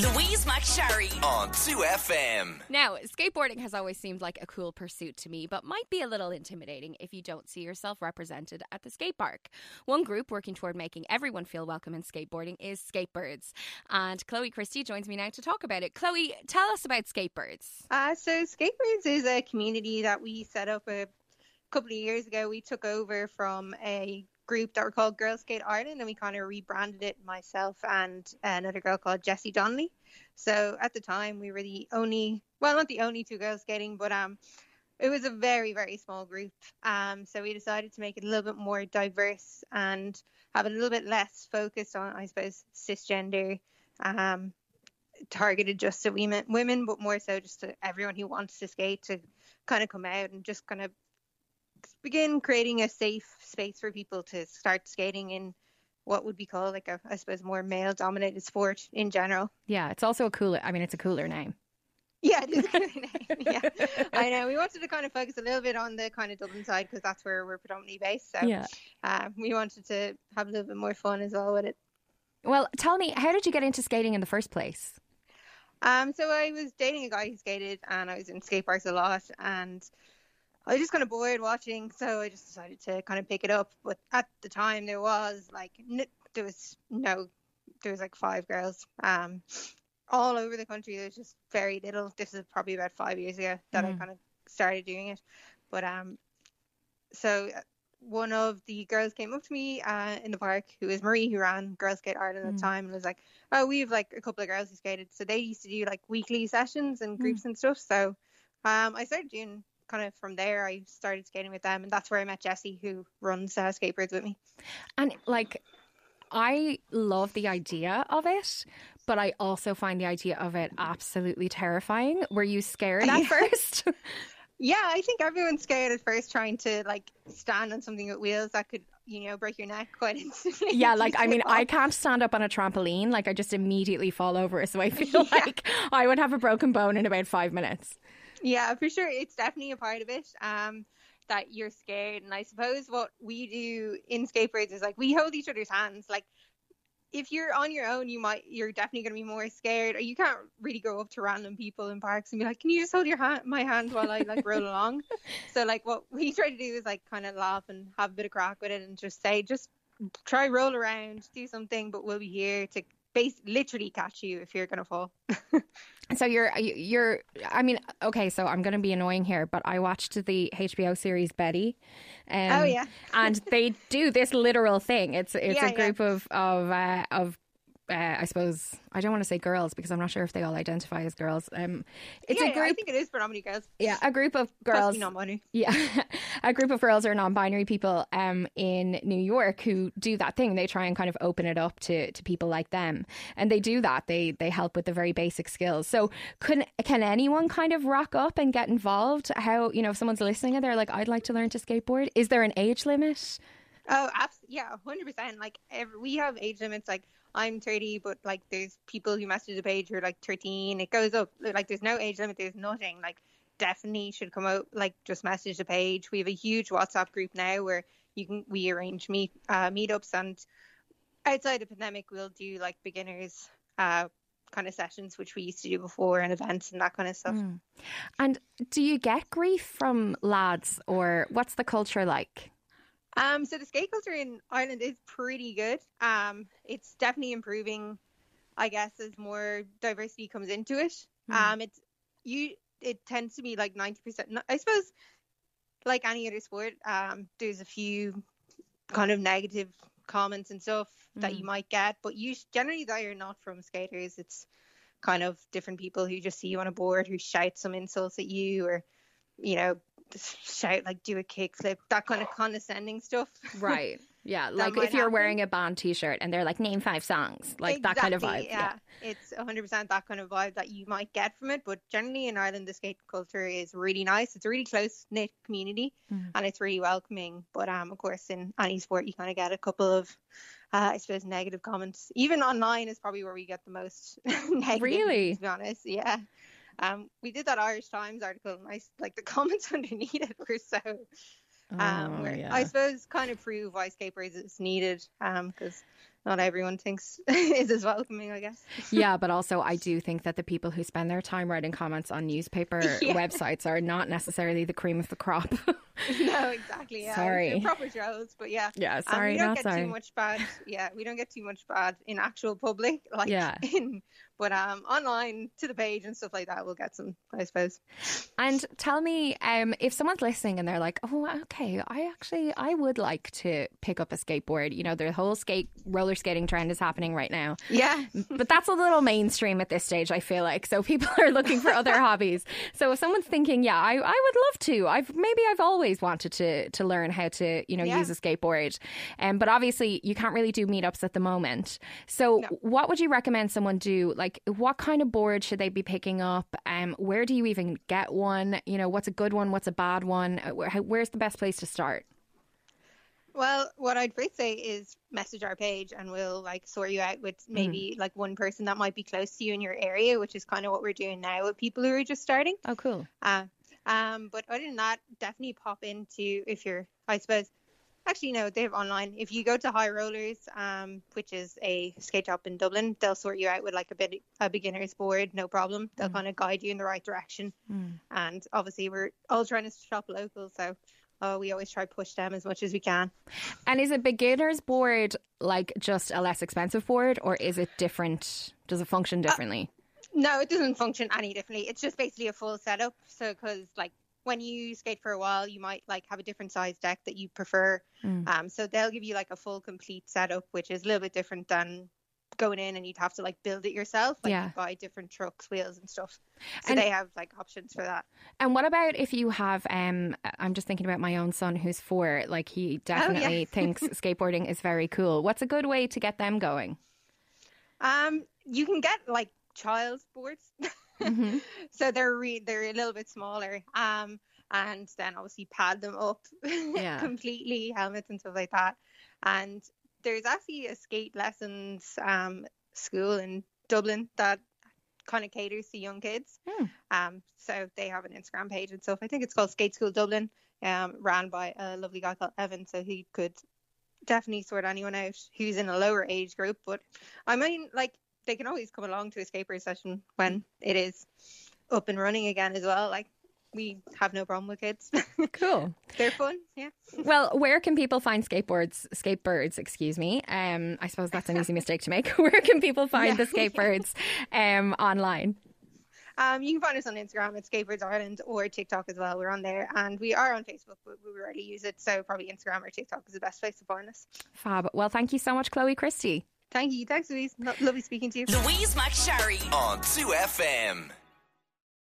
Louise McSharry. on 2FM. Now, skateboarding has always seemed like a cool pursuit to me, but might be a little intimidating if you don't see yourself represented at the skate park. One group working toward making everyone feel welcome in skateboarding is Skatebirds. And Chloe Christie joins me now to talk about it. Chloe, tell us about Skatebirds. Uh, so Skatebirds is a community that we set up a couple of years ago. We took over from a group that were called Girl Skate Ireland and we kind of rebranded it myself and another girl called Jessie Donnelly. So at the time we were the only well not the only two girls skating but um it was a very very small group um so we decided to make it a little bit more diverse and have a little bit less focused on I suppose cisgender um targeted just to women women but more so just to everyone who wants to skate to kind of come out and just kind of begin creating a safe space for people to start skating in what would be called like a I suppose more male dominated sport in general. Yeah, it's also a cooler, I mean, it's a cooler name. Yeah, it is a good name. Yeah, I know. We wanted to kind of focus a little bit on the kind of Dublin side because that's where we're predominantly based. So Yeah. uh, we wanted to have a little bit more fun as well with it. Well, tell me, how did you get into skating in the first place? Um, so I was dating a guy who skated, and I was in skate parks a lot, and I was just kind of bored watching, so I just decided to kind of pick it up. But at the time, there was like n- there was no, there was like five girls, um, all over the country. There was just very little. This is probably about five years ago that I Mm. kind of started doing it, but um, so uh, one of the girls came up to me uh, in the park, who was Marie, who ran Girl Skate Ireland at Mm. the time, and was like, "Oh, we have like a couple of girls who skated." So they used to do like weekly sessions and groups and stuff. So um, I started doing kind of from there. I started skating with them, and that's where I met Jesse, who runs uh, Skatebirds with me. And like, I love the idea of it, but I also find the idea of it absolutely terrifying. Were you scared at first? Yeah, I think everyone's scared at first trying to like stand on something with wheels that could, you know, break your neck quite instantly. yeah, like I mean, I can't stand up on a trampoline. Like I just immediately fall over. So I feel Yeah. like I would have a broken bone in about five minutes. Yeah, for sure. It's definitely a part of it. Um, that you're scared, and I suppose what we do in Skatebirds is like we hold each other's hands. Like if you're on your own, you might you're definitely going to be more scared, or you can't really go up to random people in parks and be like, "Can you just hold your hand, my hand while I like roll along?" So like what we try to do is like kind of laugh and have a bit of crack with it, and just say, just try roll around, do something, but we'll be here to base literally catch you if you're going to fall. So you're you're I mean okay so I'm going to be annoying here but I watched the HBO series Betty um, Oh, yeah. and they do this literal thing it's it's Yeah, a yeah. group of of uh, of uh, I suppose I don't want to say girls because I'm not sure if they all identify as girls um it's yeah, a yeah, I think it is predominantly girls. yeah a group of girls non-binary. yeah, a group of girls or non-binary people um, in New York who do that thing. They try and kind of open it up to, to people like them, and they do that. They they help with the very basic skills. So can can anyone kind of rock up and get involved? How you know if someone's listening and they're like, I'd like to learn to skateboard. Is there an age limit? Oh, yeah, hundred percent. Like every, we have age limits. Like I'm 30, but like there's people who message the page who are like 13. It goes up. Like there's no age limit. There's nothing. Like definitely should come out. Like just message the page. We have a huge WhatsApp group now where you can we arrange meet uh, meetups and outside the pandemic we'll do like beginners uh kind of sessions which we used to do before and events and that kind of stuff. And do you get grief from lads, or what's the culture like? Um, so the skate culture in Ireland is pretty good. Um, it's definitely improving, I guess, as more diversity comes into it. Um, it's you. It tends to be like ninety percent. I suppose, like any other sport, um, there's a few kind of negative comments and stuff that you might get, but you generally they are not from skaters. It's kind of different people who just see you on a board who shout some insults at you or, you know, shout like do a kickflip, that kind of condescending stuff. Right. Yeah. Like if you're happen. wearing a band T-shirt and they're like, name five songs, like that kind of vibe. Exactly, Yeah, it's 100% that kind of vibe that you might get from it. But generally in Ireland, the skate culture is really nice. It's a really close knit community Mm. and it's really welcoming. But um, of course, in any sport, you kind of get a couple of, uh, I suppose, negative comments. Even online is probably where we get the most negative. Really? To be honest, yeah. Um, we did that Irish Times article, and I like the comments underneath it were so um, Oh, where yeah. I suppose kind of prove why Skatebirds is needed. Um, because not everyone thinks is as welcoming, I guess. yeah, but also I do think that the people who spend their time writing comments on newspaper yeah. websites are not necessarily the cream of the crop. no, exactly. Yeah. Sorry. Proper shows, but yeah. Yeah, um, sorry. Um, we don't not get sorry. too much bad. Yeah, we don't get too much bad in actual public, like yeah. in but um, online to the page and stuff like that, we'll get some, I suppose. And tell me, um, if someone's listening and they're like, "Oh, okay, I actually I would like to pick up a skateboard." You know, the whole skate roller skating trend is happening right now. Yeah, but that's a little mainstream at this stage. I feel like so people are looking for other hobbies. So if someone's thinking, "Yeah, I, I would love to," I've maybe I've always wanted to to learn how to you know yeah. use a skateboard, um, but obviously you can't really do meetups at the moment. So no. what would you recommend someone do? Like like what kind of board should they be picking up? Um, where do you even get one? You know, what's a good one? What's a bad one? Uh, where's the best place to start? Well, what I'd first say is message our page and we'll like sort you out with mm. maybe mm. like one person that might be close to you in your area, which is kind of what we're doing now with people who are just starting. Oh, cool. Uh, um, but other than that, definitely pop into if you're, I suppose, Actually, no, they have online. If you go to High Rollers, um, which is a skate shop in Dublin, they'll sort you out with like a bit a beginner's board, no problem. They'll mm. kind of guide you in the right direction. Mm. And obviously, we're all trying to shop local, so uh, we always try to push them as much as we can. And is a beginner's board like just a less expensive board, or is it different? Does it function uh, differently? Uh, no, it doesn't function any differently. It's just basically a full setup. So, because like when you skate for a while, you might like have a different size deck that you prefer. Mm. Um, so they'll give you like a full complete setup, which is a little bit different than going in and you'd have to like build it yourself, like yeah. buy different trucks, wheels and stuff. So and, they have like options for that. And what about if you have um I'm just thinking about my own son who's four, like he definitely oh, yeah. thinks skateboarding is very cool. What's a good way to get them going? Um you can get like child boards. Mm-hmm. so they're re- they're a little bit smaller. Um, and then obviously pad them up yeah. completely, helmets and stuff like that. And there's actually a skate lessons um school in Dublin that kind of caters to young kids. Mm. Um, so they have an Instagram page and stuff. I think it's called Skate School Dublin. Um, ran by a lovely guy called Evan, so he could definitely sort anyone out who's in a lower age group. But I mean, like they can always come along to a skateboard session when it is up and running again as well. Like we have no problem with kids. Cool. They're fun, yeah. Well, where can people find skateboards, skatebirds, excuse me? Um, I suppose that's an easy mistake to make. where can people find yeah, the skatebirds um, online? Um, you can find us on Instagram at Skatebirds Ireland or TikTok as well. We're on there, and we are on Facebook, but we rarely use it. So probably Instagram or TikTok is the best place to find us. Fab. Well, thank you so much, Chloe Christie. Thank you. Thanks, Louise. Lovely speaking to you. Louise McSharry on 2FM.